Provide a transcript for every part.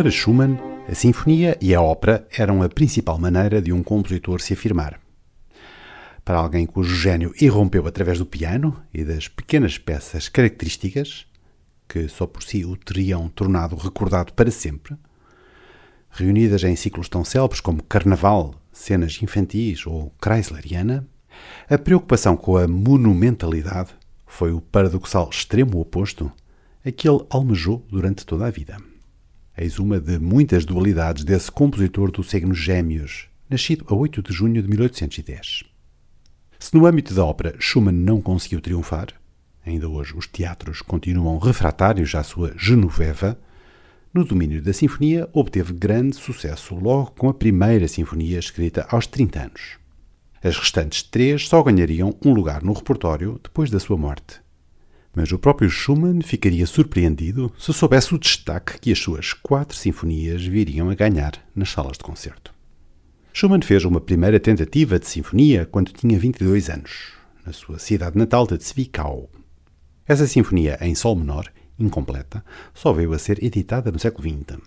Para Schumann, a sinfonia e a ópera eram a principal maneira de um compositor se afirmar. Para alguém cujo gênio irrompeu através do piano e das pequenas peças características, que só por si o teriam tornado recordado para sempre, reunidas em ciclos tão célebres como Carnaval, cenas infantis ou Chrysleriana, a preocupação com a monumentalidade foi o paradoxal extremo oposto a que ele almejou durante toda a vida. Eis uma de muitas dualidades desse compositor do signo Gêmeos, nascido a 8 de junho de 1810. Se no âmbito da ópera Schumann não conseguiu triunfar, ainda hoje os teatros continuam refratários à sua Genoveva, no domínio da sinfonia obteve grande sucesso logo com a primeira sinfonia escrita aos 30 anos. As restantes três só ganhariam um lugar no repertório depois da sua morte. Mas o próprio Schumann ficaria surpreendido se soubesse o destaque que as suas quatro sinfonias viriam a ganhar nas salas de concerto. Schumann fez uma primeira tentativa de sinfonia quando tinha 22 anos, na sua cidade natal de Zwickau. Essa sinfonia em sol menor, incompleta, só veio a ser editada no século XX.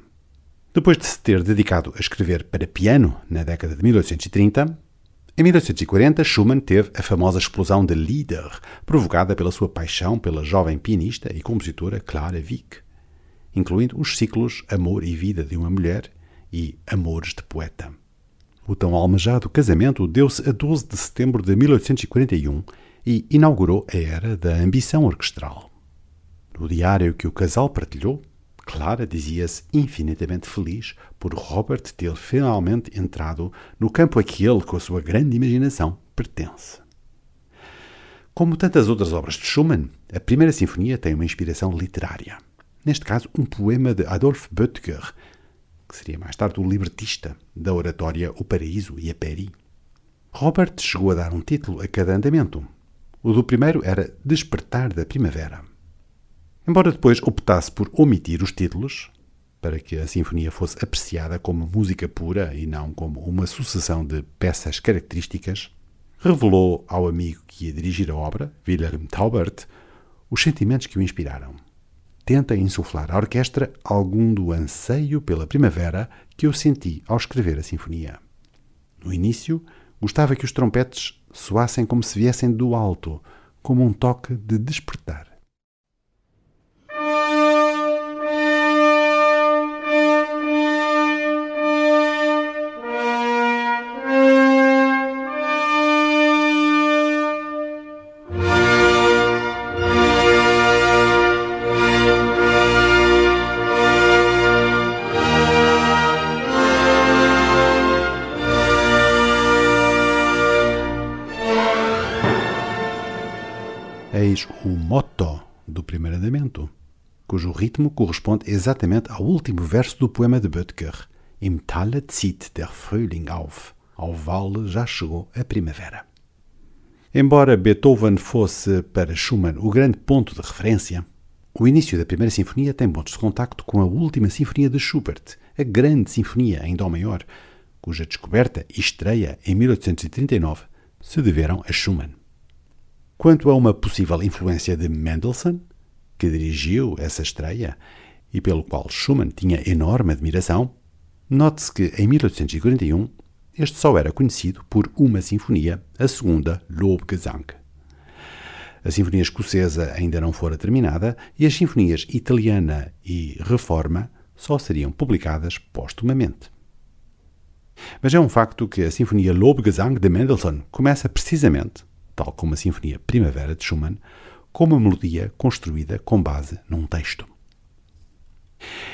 Depois de se ter dedicado a escrever para piano na década de 1830, em 1840, Schumann teve a famosa explosão de Lieder, provocada pela sua paixão pela jovem pianista e compositora Clara Wieck, incluindo os ciclos Amor e Vida de uma Mulher e Amores de Poeta. O tão almejado casamento deu-se a 12 de setembro de 1841 e inaugurou a era da ambição orquestral. No diário que o casal partilhou, Clara dizia-se infinitamente feliz por Robert ter finalmente entrado no campo a que ele, com a sua grande imaginação, pertence. Como tantas outras obras de Schumann, a primeira sinfonia tem uma inspiração literária. Neste caso, um poema de Adolphe Böttger, que seria mais tarde o libretista da oratória O Paraíso e a Peri. Robert chegou a dar um título a cada andamento. O do primeiro era Despertar da Primavera. Embora depois optasse por omitir os títulos, para que a sinfonia fosse apreciada como música pura e não como uma sucessão de peças características, revelou ao amigo que ia dirigir a obra, Wilhelm Taubert, os sentimentos que o inspiraram. Tenta insuflar à orquestra algum do anseio pela primavera que eu senti ao escrever a sinfonia. No início, gostava que os trompetes soassem como se viessem do alto, como um toque de despertar. Ritmo corresponde exatamente ao último verso do poema de Böttger, Im Talle zieht der Frühling auf. Ao vale já chegou a primavera. Embora Beethoven fosse para Schumann o grande ponto de referência, o início da primeira sinfonia tem pontos de contacto com a última sinfonia de Schubert, a Grande Sinfonia em Dó maior, cuja descoberta e estreia em 1839 se deveram a Schumann. Quanto a uma possível influência de Mendelssohn, que dirigiu essa estreia e pelo qual Schumann tinha enorme admiração, note-se que em 1841 este só era conhecido por uma sinfonia, a segunda Lobgesang. A sinfonia escocesa ainda não fora terminada e as sinfonias italiana e Reforma só seriam publicadas póstumamente. Mas é um facto que a sinfonia Lobgesang de Mendelssohn começa precisamente tal como a Sinfonia Primavera de Schumann, com uma melodia construída com base num texto.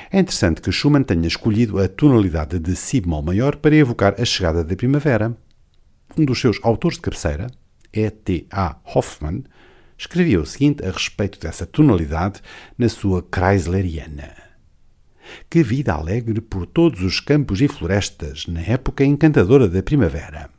É interessante que Schumann tenha escolhido a tonalidade de Si bemol maior para evocar a chegada da primavera. Um dos seus autores de cabeceira, E.T.A. Hoffmann, escreveu o seguinte a respeito dessa tonalidade na sua Chrysleriana. Que vida alegre por todos os campos e florestas na época encantadora da primavera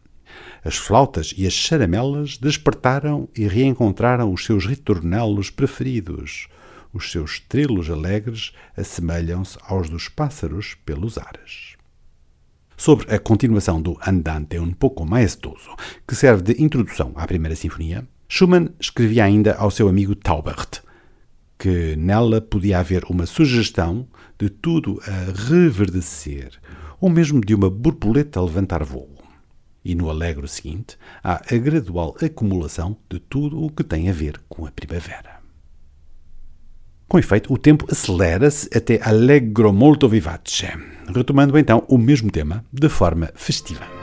as flautas e as charamelas despertaram e reencontraram os seus ritornelos preferidos. Os seus trilos alegres assemelham-se aos dos pássaros pelos ares. Sobre a continuação do Andante um pouco maestoso, que serve de introdução à primeira sinfonia, Schumann escrevia ainda ao seu amigo Taubert, que nela podia haver uma sugestão de tudo a reverdecer, ou mesmo de uma borboleta a levantar voo. E no alegro seguinte há a gradual acumulação de tudo o que tem a ver com a primavera. Com efeito, o tempo acelera-se até allegro molto vivace, retomando então o mesmo tema de forma festiva.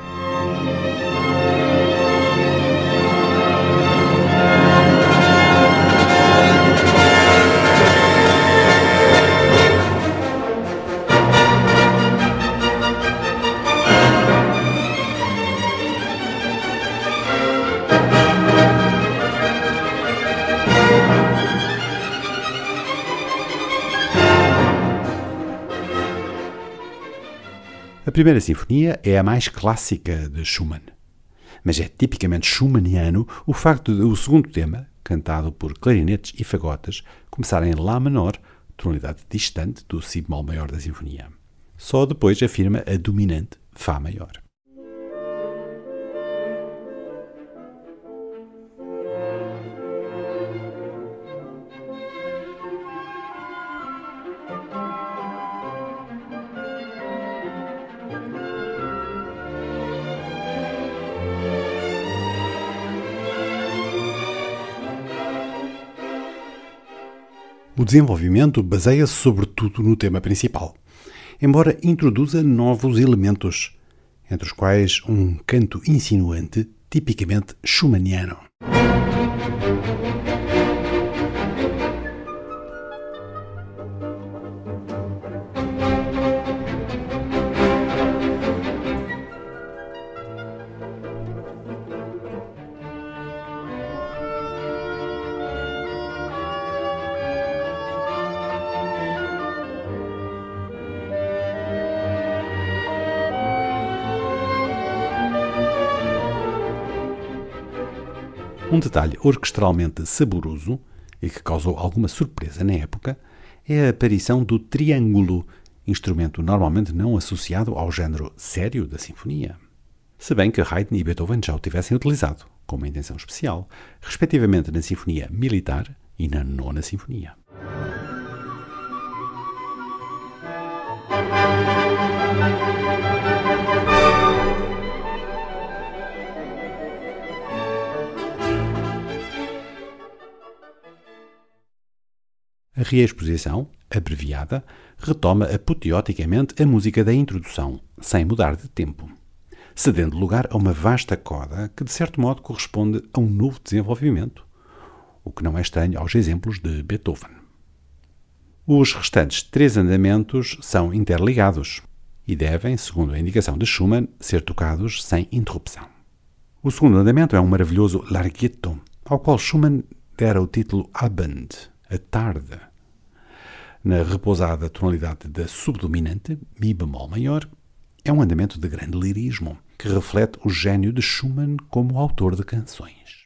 Primeira sinfonia é a mais clássica de Schumann. Mas é tipicamente schumanniano o facto de o segundo tema, cantado por clarinetes e fagotas, começar em Lá menor, tonalidade distante do Si bemol maior da sinfonia. Só depois afirma a dominante Fá maior. O desenvolvimento baseia-se sobretudo no tema principal, embora introduza novos elementos, entre os quais um canto insinuante tipicamente schumanniano. Um detalhe orquestralmente saboroso e que causou alguma surpresa na época é a aparição do triângulo, instrumento normalmente não associado ao género sério da sinfonia. Se bem que Haydn e Beethoven já o tivessem utilizado, com uma intenção especial, respectivamente na Sinfonia Militar e na Nona Sinfonia. Reexposição, abreviada, retoma apoteoticamente a música da introdução, sem mudar de tempo, cedendo lugar a uma vasta coda que, de certo modo, corresponde a um novo desenvolvimento, o que não é estranho aos exemplos de Beethoven. Os restantes três andamentos são interligados e devem, segundo a indicação de Schumann, ser tocados sem interrupção. O segundo andamento é um maravilhoso larghetto, ao qual Schumann dera o título Abend, a tarde. Na repousada tonalidade da subdominante, Mi bemol maior, é um andamento de grande lirismo, que reflete o gênio de Schumann como autor de canções.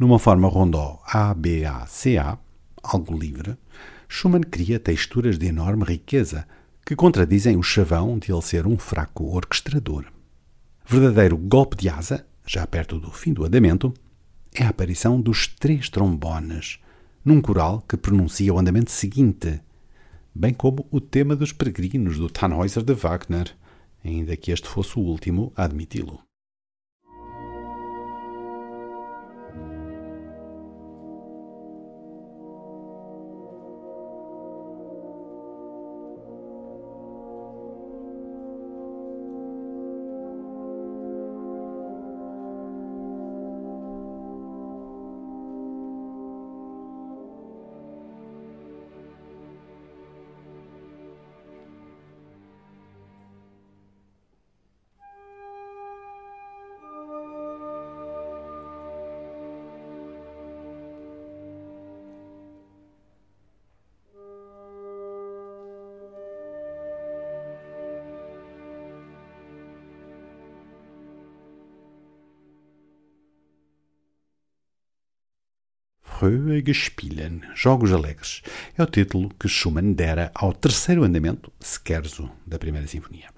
Numa forma rondó A-B-A-C-A, algo livre, Schumann cria texturas de enorme riqueza que contradizem o chavão de ele ser um fraco orquestrador. Verdadeiro golpe de asa, já perto do fim do andamento, é a aparição dos três trombones, num coral que pronuncia o andamento seguinte, bem como o tema dos peregrinos do Tannhäuser de Wagner, ainda que este fosse o último a admiti-lo. Ruhige Spielen, Jogos Alegres, é o título que Schumann dera ao terceiro andamento, Scherzo, da primeira sinfonia.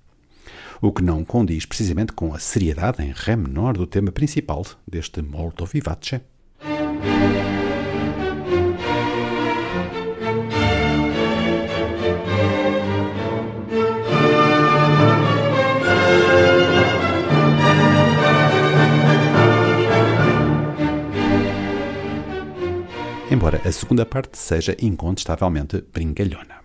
O que não condiz precisamente com a seriedade em ré menor do tema principal deste Molto Vivace. A segunda parte seja incontestavelmente brincalhona.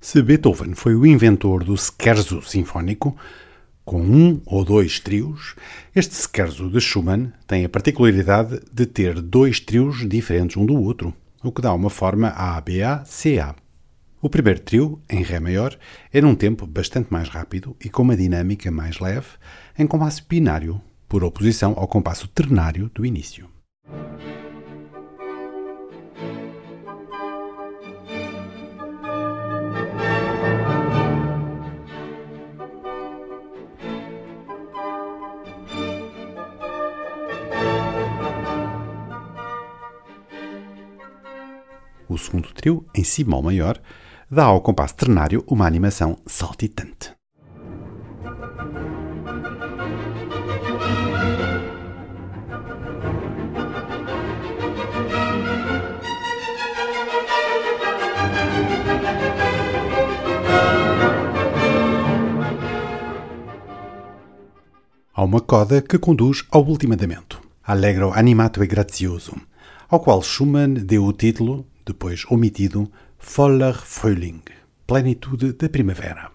Se Beethoven foi o inventor do scherzo sinfónico, com um ou dois trios, este scherzo de Schumann tem a particularidade de ter dois trios diferentes um do outro o que dá uma forma A-B-A-C-A. O primeiro trio, em Ré maior, é num tempo bastante mais rápido e com uma dinâmica mais leve, em compasso binário, por oposição ao compasso ternário do início. O segundo trio, em si maior, dá ao compasso ternário uma animação saltitante. Há uma coda que conduz ao último andamento, Allegro animato e grazioso, ao qual Schumann deu o título depois omitido, Voller Frühling, plenitude da primavera.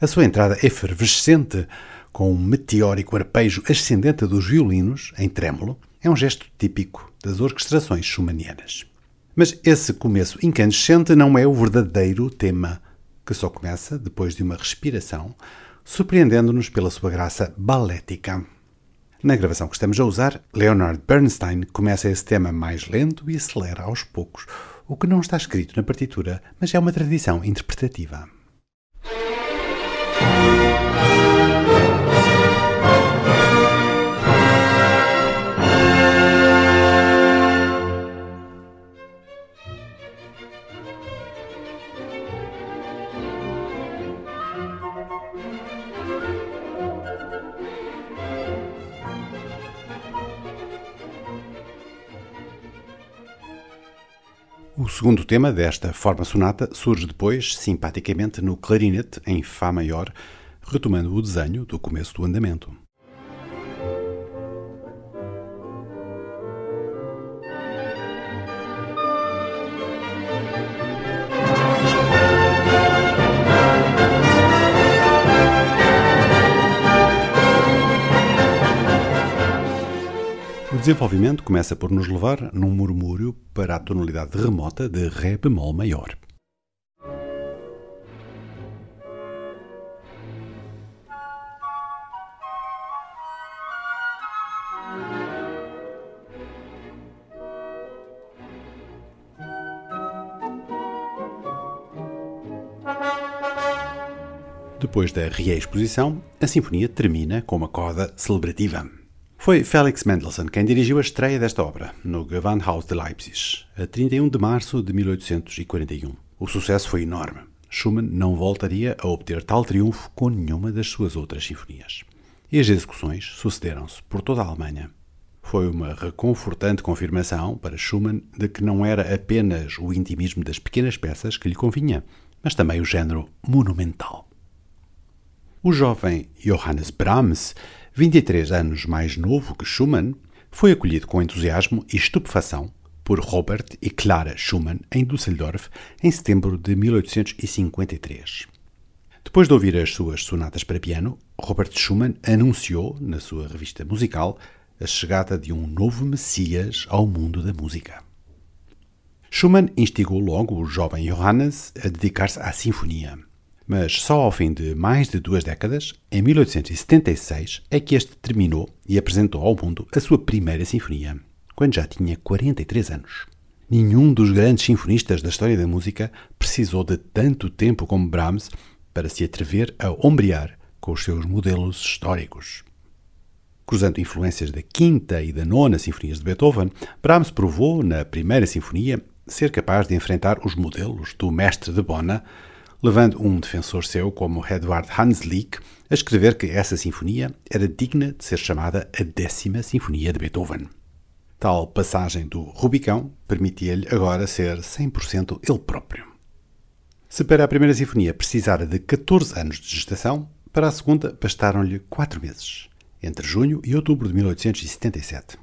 A sua entrada efervescente, com um meteórico arpejo ascendente dos violinos, em trêmulo, é um gesto típico das orquestrações schumannianas. Mas esse começo incandescente não é o verdadeiro tema, que só começa depois de uma respiração, surpreendendo-nos pela sua graça balética. Na gravação que estamos a usar, Leonard Bernstein começa esse tema mais lento e acelera aos poucos, o que não está escrito na partitura, mas é uma tradição interpretativa. Segundo tema desta forma sonata surge depois, simpaticamente, no clarinete em Fá maior, retomando o desenho do começo do andamento. Desenvolvimento começa por nos levar num murmúrio para a tonalidade remota de Ré bemol maior. Depois da reexposição, a sinfonia termina com uma coda celebrativa. Foi Felix Mendelssohn quem dirigiu a estreia desta obra, no Gewandhaus de Leipzig, a 31 de março de 1841. O sucesso foi enorme. Schumann não voltaria a obter tal triunfo com nenhuma das suas outras sinfonias. E as execuções sucederam-se por toda a Alemanha. Foi uma reconfortante confirmação para Schumann de que não era apenas o intimismo das pequenas peças que lhe convinha, mas também o género monumental. O jovem Johannes Brahms 23 anos mais novo que Schumann, foi acolhido com entusiasmo e estupefação por Robert e Clara Schumann em Düsseldorf em setembro de 1853. Depois de ouvir as suas sonatas para piano, Robert Schumann anunciou, na sua revista musical, a chegada de um novo Messias ao mundo da música. Schumann instigou logo o jovem Johannes a dedicar-se à sinfonia mas só ao fim de mais de duas décadas, em 1876, é que este terminou e apresentou ao mundo a sua primeira sinfonia, quando já tinha 43 anos. Nenhum dos grandes sinfonistas da história da música precisou de tanto tempo como Brahms para se atrever a ombrear com os seus modelos históricos. Cruzando influências da quinta e da nona sinfonias de Beethoven, Brahms provou, na primeira sinfonia, ser capaz de enfrentar os modelos do mestre de Bona, levando um defensor seu como Edward Hanslick a escrever que essa sinfonia era digna de ser chamada a décima sinfonia de Beethoven. Tal passagem do Rubicão permitia-lhe agora ser 100% ele próprio. Se para a primeira sinfonia precisara de 14 anos de gestação, para a segunda bastaram-lhe 4 meses, entre junho e outubro de 1877.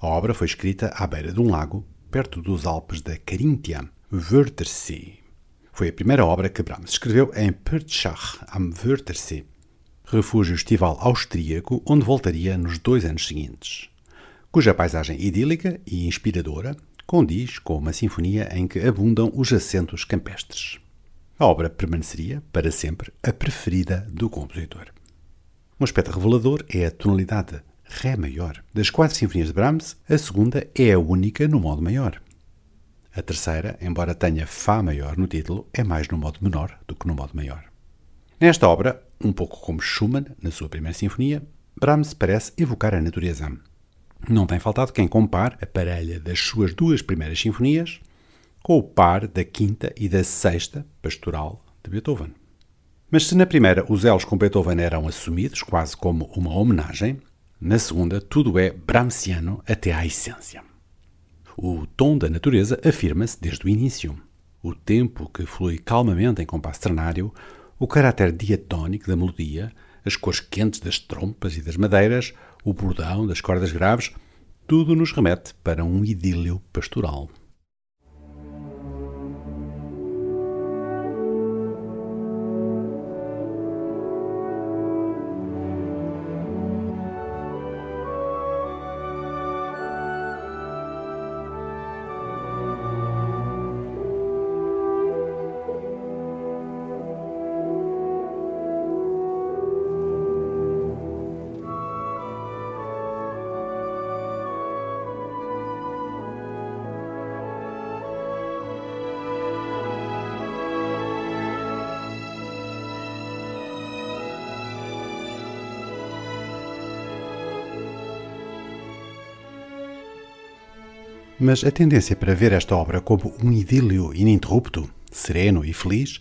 A obra foi escrita à beira de um lago, perto dos Alpes da Caríntia, Wörthersee. Foi a primeira obra que Brahms escreveu em Pertschach am Wörthersee, refúgio estival austríaco onde voltaria nos dois anos seguintes cuja paisagem idílica e inspiradora condiz com uma sinfonia em que abundam os acentos campestres. A obra permaneceria, para sempre, a preferida do compositor. Um aspecto revelador é a tonalidade Ré maior. Das quatro sinfonias de Brahms, a segunda é a única no modo maior. A terceira, embora tenha Fá maior no título, é mais no modo menor do que no modo maior. Nesta obra, um pouco como Schumann na sua primeira sinfonia, Brahms parece evocar a natureza. Não tem faltado quem compare a parelha das suas duas primeiras sinfonias com o par da quinta e da sexta pastoral de Beethoven. Mas se na primeira os elos com Beethoven eram assumidos quase como uma homenagem, na segunda tudo é Brahmsiano até à essência. O tom da natureza afirma-se desde o início. O tempo que flui calmamente em compasso ternário, o caráter diatónico da melodia, as cores quentes das trompas e das madeiras, o bordão das cordas graves, tudo nos remete para um idílio pastoral. Mas a tendência para ver esta obra como um idílio ininterrupto, sereno e feliz,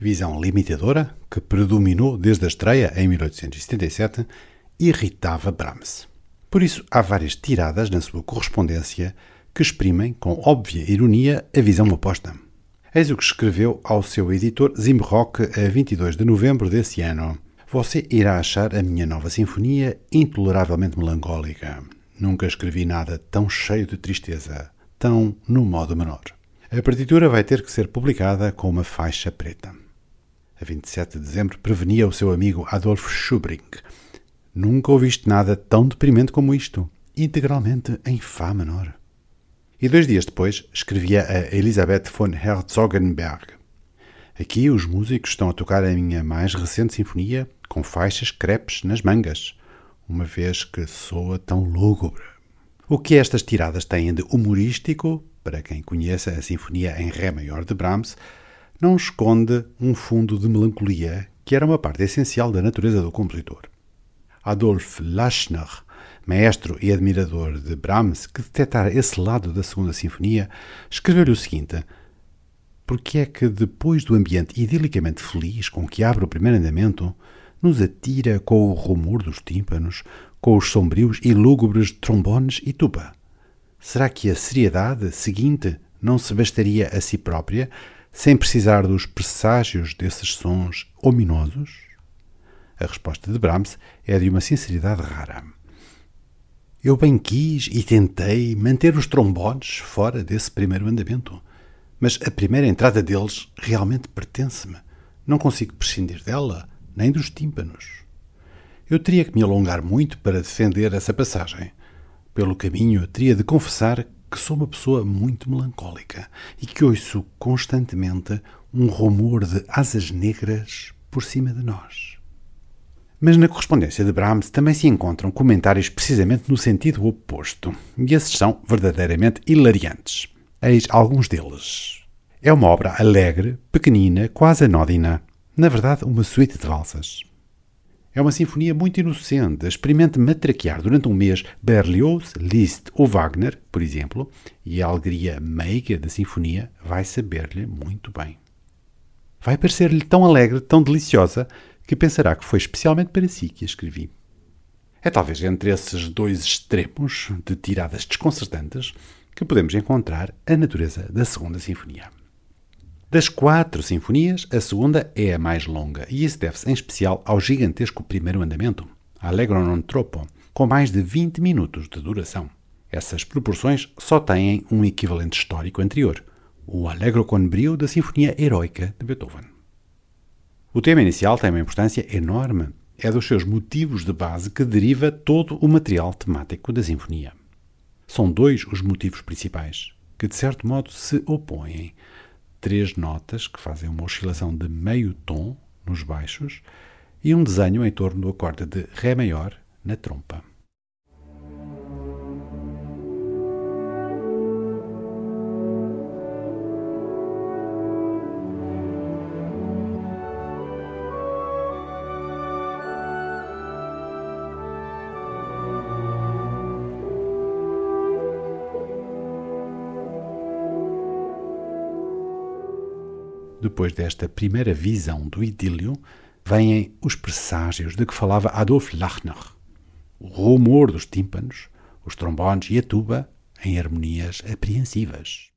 visão limitadora que predominou desde a estreia em 1877, irritava Brahms. Por isso, há várias tiradas na sua correspondência que exprimem, com óbvia ironia, a visão oposta. Eis o que escreveu ao seu editor Zimrock a 22 de novembro desse ano. Você irá achar a minha nova sinfonia intoleravelmente melancólica. Nunca escrevi nada tão cheio de tristeza, tão no modo menor. A partitura vai ter que ser publicada com uma faixa preta. A 27 de dezembro prevenia o seu amigo Adolf Schubring. Nunca ouviste nada tão deprimente como isto, integralmente em Fá menor. E dois dias depois escrevia a Elisabeth von Herzogenberg. Aqui os músicos estão a tocar a minha mais recente sinfonia com faixas crepes nas mangas uma vez que soa tão lúgubre. O que estas tiradas têm de humorístico, para quem conheça a Sinfonia em Ré maior de Brahms, não esconde um fundo de melancolia que era uma parte essencial da natureza do compositor. Adolf Lachner, maestro e admirador de Brahms, que detectara esse lado da segunda sinfonia, escreveu-lhe o seguinte: Porque é que depois do ambiente idilicamente feliz com que abre o primeiro andamento, nos atira com o rumor dos tímpanos, com os sombrios e lúgubres trombones e tuba? Será que a seriedade seguinte não se bastaria a si própria, sem precisar dos presságios desses sons ominosos? A resposta de Brahms é de uma sinceridade rara. Eu bem quis e tentei manter os trombones fora desse primeiro andamento, mas a primeira entrada deles realmente pertence-me. Não consigo prescindir dela nem dos tímpanos. Eu teria que me alongar muito para defender essa passagem. Pelo caminho, teria de confessar que sou uma pessoa muito melancólica e que ouço constantemente um rumor de asas negras por cima de nós. Mas na correspondência de Brahms também se encontram comentários precisamente no sentido oposto, e esses são verdadeiramente hilariantes. Eis alguns deles. É uma obra alegre, pequenina, quase anódina. Na verdade, uma suíte de valsas. É uma sinfonia muito inocente. Experimente matraquear durante um mês Berlioz, Liszt ou Wagner, por exemplo, e a alegria meiga da sinfonia vai saber-lhe muito bem. Vai parecer-lhe tão alegre, tão deliciosa, que pensará que foi especialmente para si que a escrevi. É talvez entre esses dois extremos de tiradas desconcertantes que podemos encontrar a natureza da Segunda Sinfonia. Das quatro sinfonias, a segunda é a mais longa, e isso deve-se em especial ao gigantesco primeiro andamento, Allegro non troppo, com mais de 20 minutos de duração. Essas proporções só têm um equivalente histórico anterior, o Allegro con brio da Sinfonia Heroica de Beethoven. O tema inicial tem uma importância enorme. É dos seus motivos de base que deriva todo o material temático da sinfonia. São dois os motivos principais, que de certo modo se opõem. Três notas que fazem uma oscilação de meio tom nos baixos e um desenho em torno do acorde de Ré maior na trompa. Depois desta primeira visão do idílio, vêm os presságios de que falava Adolf Lachner. O rumor dos tímpanos, os trombones e a tuba em harmonias apreensivas.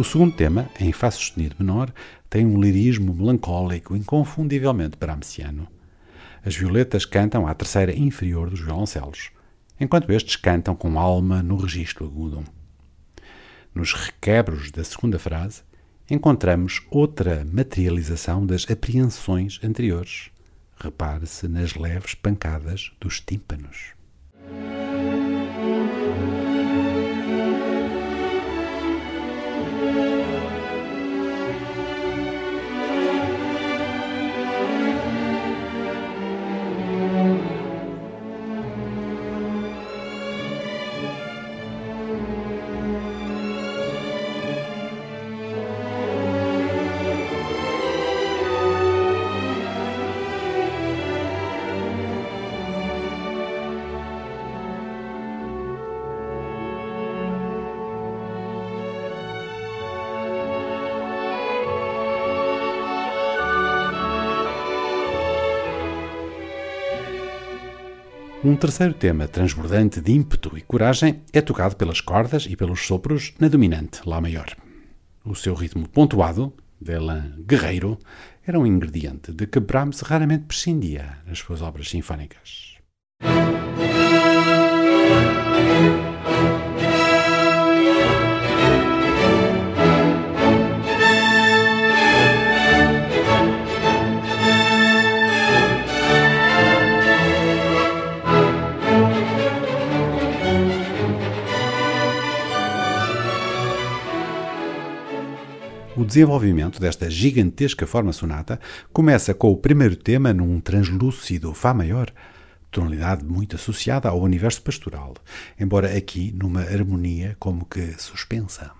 O segundo tema, em Fá sustenido menor, tem um lirismo melancólico inconfundivelmente brahmsiano. As violetas cantam à terceira inferior dos violoncelos, enquanto estes cantam com alma no registro agudo. Nos requebros da segunda frase, encontramos outra materialização das apreensões anteriores. Repare-se nas leves pancadas dos tímpanos. Um terceiro tema transbordante de ímpeto e coragem é tocado pelas cordas e pelos sopros na dominante Lá maior. O seu ritmo pontuado, d'élan guerreiro, era um ingrediente de que Brahms raramente prescindia nas suas obras sinfónicas. Desenvolvimento desta gigantesca forma sonata começa com o primeiro tema num translúcido Fá maior, tonalidade muito associada ao universo pastoral, embora aqui numa harmonia como que suspensa.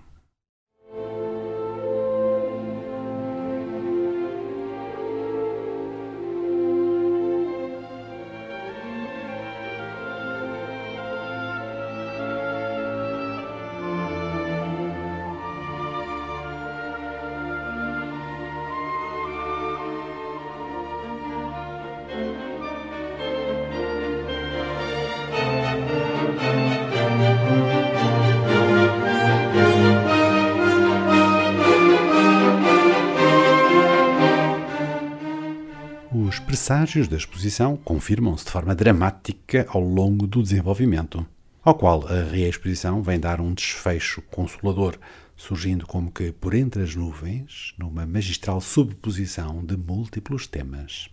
Presságios da exposição confirmam-se de forma dramática ao longo do desenvolvimento, ao qual a reexposição vem dar um desfecho consolador, surgindo como que por entre as nuvens, numa magistral subposição de múltiplos temas.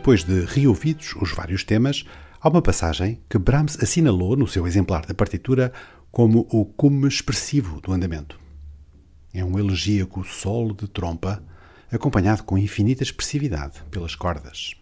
Depois de reouvidos os vários temas, há uma passagem que Brahms assinalou no seu exemplar da partitura como o cume expressivo do andamento. É um elegíaco solo de trompa, acompanhado com infinita expressividade pelas cordas.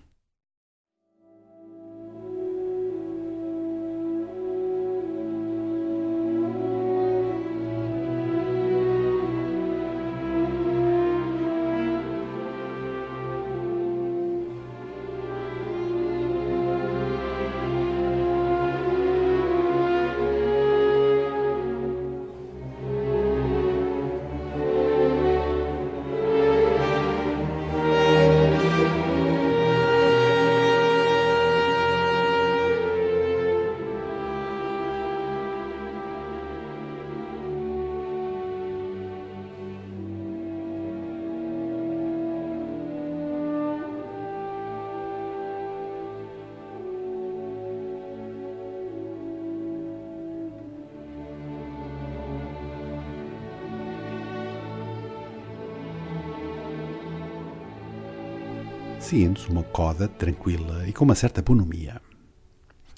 Seguindo-se uma coda tranquila e com uma certa bonomia.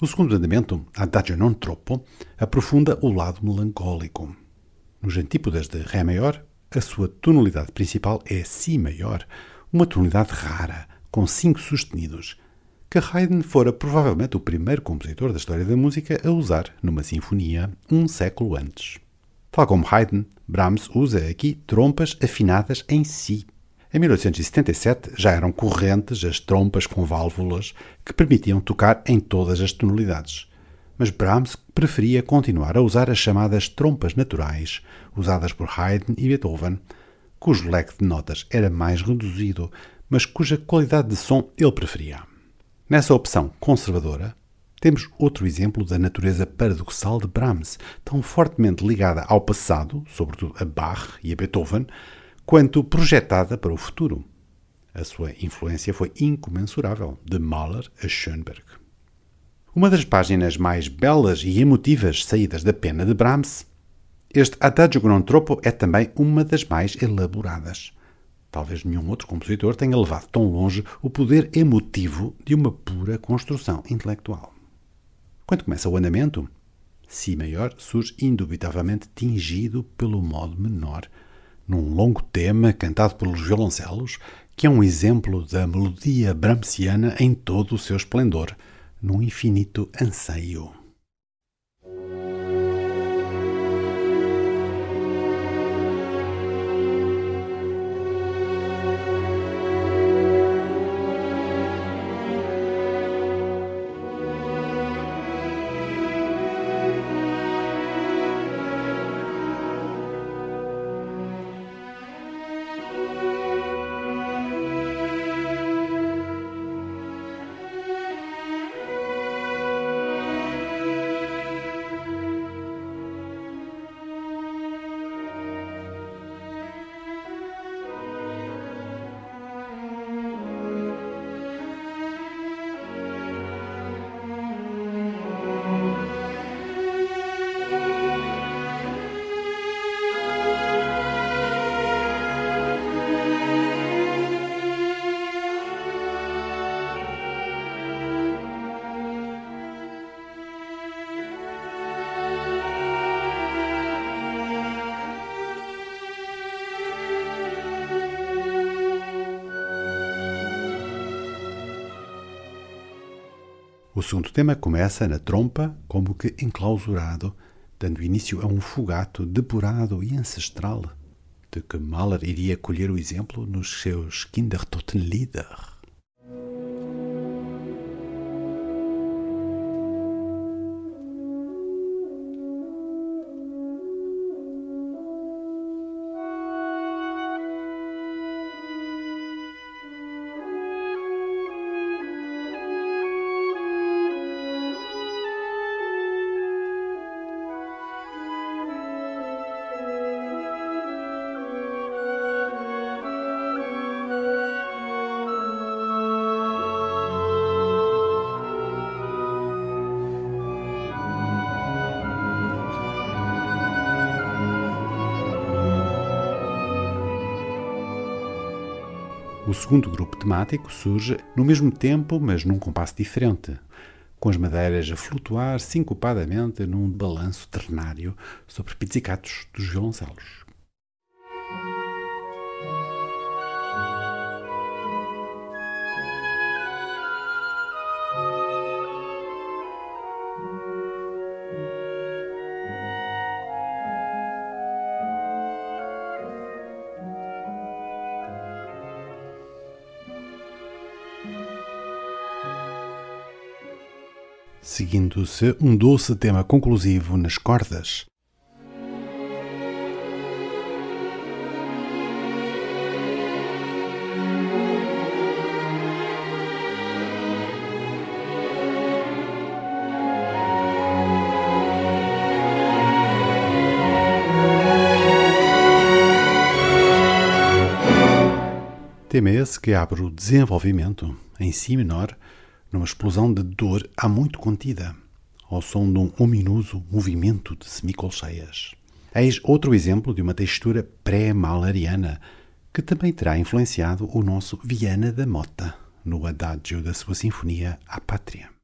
O segundo andamento, Adagio non troppo, aprofunda o lado melancólico. Nos antípodas de Ré maior, a sua tonalidade principal é Si maior, uma tonalidade rara, com cinco sustenidos, que Haydn fora provavelmente o primeiro compositor da história da música a usar numa sinfonia um século antes. Tal como Haydn, Brahms usa aqui trompas afinadas em Si, em 1877 já eram correntes as trompas com válvulas que permitiam tocar em todas as tonalidades. Mas Brahms preferia continuar a usar as chamadas trompas naturais, usadas por Haydn e Beethoven, cujo leque de notas era mais reduzido, mas cuja qualidade de som ele preferia. Nessa opção conservadora, temos outro exemplo da natureza paradoxal de Brahms, tão fortemente ligada ao passado, sobretudo a Bach e a Beethoven, quanto projetada para o futuro. A sua influência foi incomensurável, de Mahler a Schoenberg. Uma das páginas mais belas e emotivas saídas da pena de Brahms, este Adagio non é também uma das mais elaboradas. Talvez nenhum outro compositor tenha levado tão longe o poder emotivo de uma pura construção intelectual. Quando começa o andamento, Si maior surge indubitavelmente tingido pelo modo menor, num longo tema cantado pelos violoncelos, que é um exemplo da melodia brahmsiana em todo o seu esplendor, num infinito anseio. O segundo tema começa na trompa, como que enclausurado, dando início a um fogato depurado e ancestral, de que Mahler iria colher o exemplo nos seus Kindertotenlieder. Segundo grupo temático surge no mesmo tempo, mas num compasso diferente, com as madeiras a flutuar sincopadamente num balanço ternário sobre pizzicatos dos violoncelos. Seguindo-se um doce tema conclusivo nas cordas. Tema esse que abre o desenvolvimento, em Si menor, numa explosão de dor há muito contida, ao som de um ominoso movimento de semicolcheias. Eis outro exemplo de uma textura pré-malariana que também terá influenciado o nosso Viana da Mota no adagio da sua sinfonia à Pátria.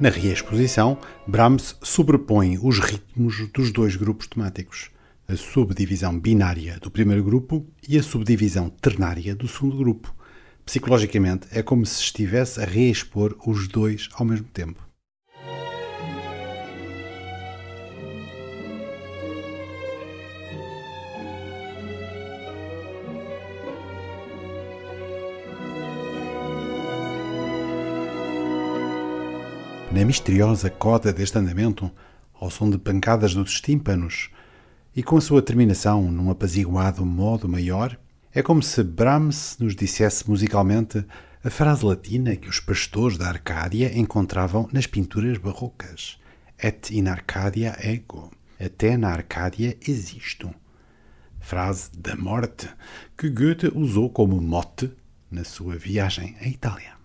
Na reexposição, Brahms sobrepõe os ritmos dos dois grupos temáticos, a subdivisão binária do primeiro grupo e a subdivisão ternária do segundo grupo. Psicologicamente, é como se estivesse a reexpor os dois ao mesmo tempo. Na misteriosa coda deste andamento, ao som de pancadas dos tímpanos, e com a sua terminação num apaziguado modo maior, é como se Brahms nos dissesse musicalmente a frase latina que os pastores da Arcádia encontravam nas pinturas barrocas: Et in Arcadia ego. Até na Arcádia existo. Frase da morte que Goethe usou como mote na sua viagem à Itália.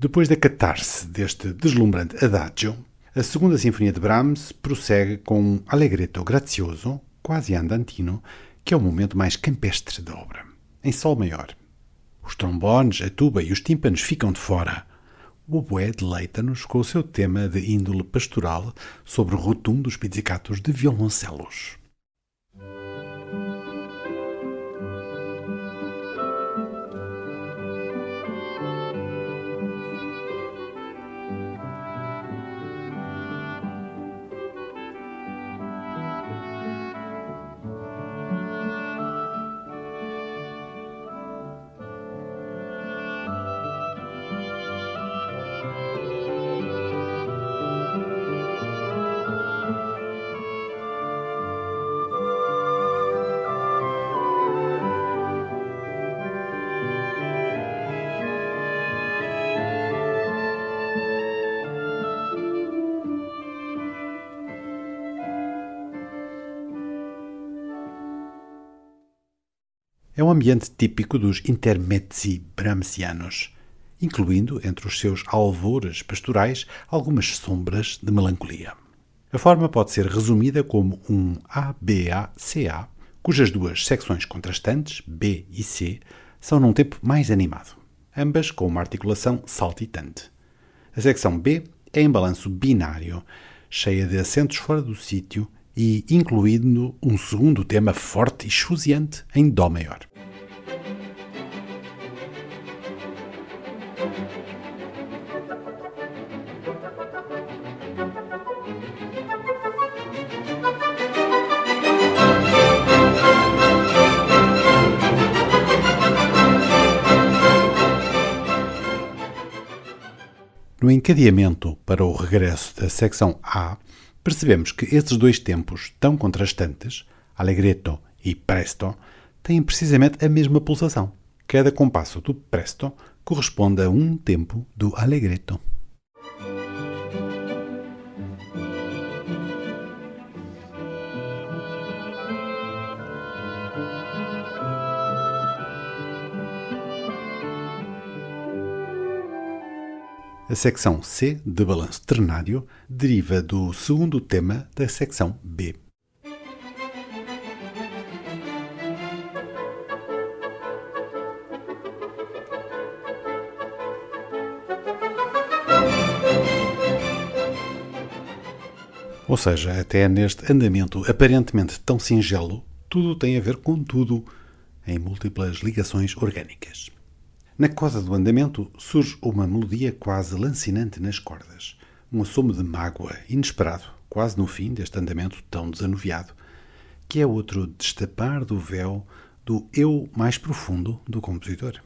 Depois da catarse deste deslumbrante adagio, a segunda sinfonia de Brahms prossegue com um allegretto grazioso, quase andantino, que é o momento mais campestre da obra, em sol maior. Os trombones, a tuba e os tímpanos ficam de fora. O oboé deleita-nos com o seu tema de índole pastoral sobre o rotum dos pizzicatos de violoncelos. É um ambiente típico dos intermezzi brahmsianos, incluindo entre os seus alvores pastorais algumas sombras de melancolia. A forma pode ser resumida como um ABA-CA, cujas duas secções contrastantes, B e C, são num tempo mais animado, ambas com uma articulação saltitante. A secção B é em balanço binário, cheia de acentos fora do sítio e incluindo um segundo tema forte e esfuziante em Dó maior. No encadeamento para o regresso da secção A, percebemos que esses dois tempos tão contrastantes, allegretto e presto, têm precisamente a mesma pulsação. Cada compasso do presto corresponde a um tempo do allegretto. A secção C, de balanço ternário, deriva do segundo tema da secção B. Ou seja, até neste andamento aparentemente tão singelo, tudo tem a ver com tudo, em múltiplas ligações orgânicas. Na coda do andamento surge uma melodia quase lancinante nas cordas, um assomo de mágoa inesperado, quase no fim deste andamento tão desanuviado, que é outro destapar do véu do eu mais profundo do compositor.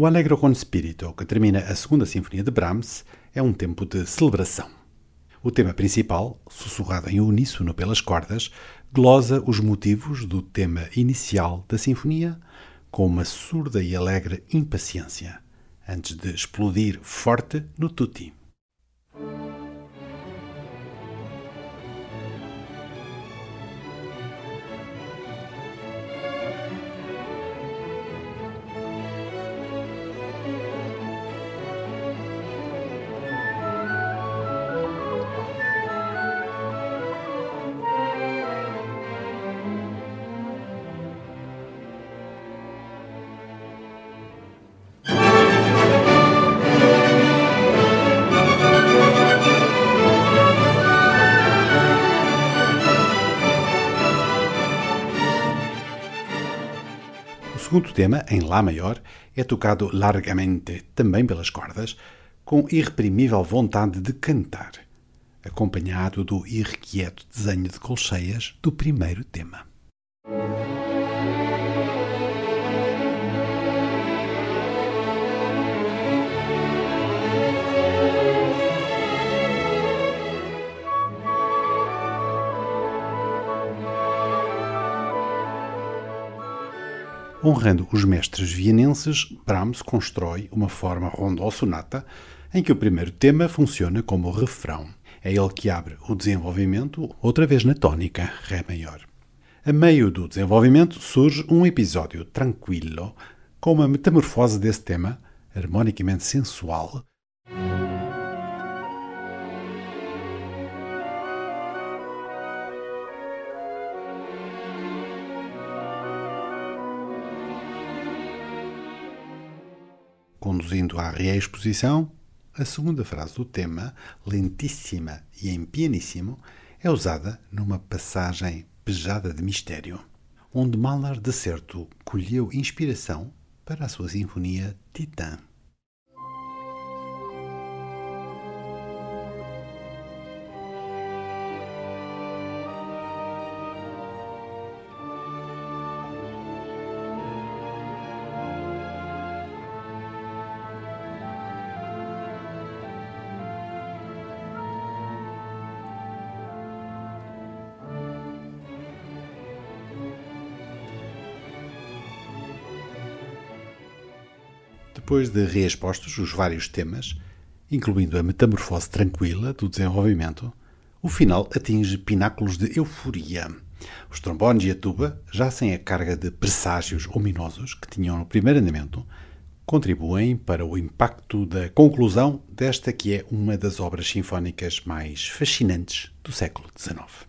O Allegro con Spirito, que termina a segunda sinfonia de Brahms, é um tempo de celebração. O tema principal, sussurrado em uníssono pelas cordas, glosa os motivos do tema inicial da sinfonia com uma surda e alegre impaciência, antes de explodir forte no tutti. Segundo tema, em Lá maior, é tocado largamente, também pelas cordas, com irreprimível vontade de cantar, acompanhado do irrequieto desenho de colcheias do primeiro tema. Honrando os mestres vienenses, Brahms constrói uma forma rondó-sonata em que o primeiro tema funciona como refrão. É ele que abre o desenvolvimento, outra vez na tónica Ré maior. A meio do desenvolvimento surge um episódio tranquilo, com uma metamorfose desse tema, harmonicamente sensual, conduzindo à reexposição, a segunda frase do tema, lentíssima e em pianissimo, é usada numa passagem pejada de mistério, onde Mahler de certo colheu inspiração para a sua sinfonia Titã. Depois de reexpostos os vários temas, incluindo a metamorfose tranquila do desenvolvimento, o final atinge pináculos de euforia. Os trombones e a tuba, já sem a carga de presságios ominosos que tinham no primeiro andamento, contribuem para o impacto da conclusão desta que é uma das obras sinfónicas mais fascinantes do século XIX.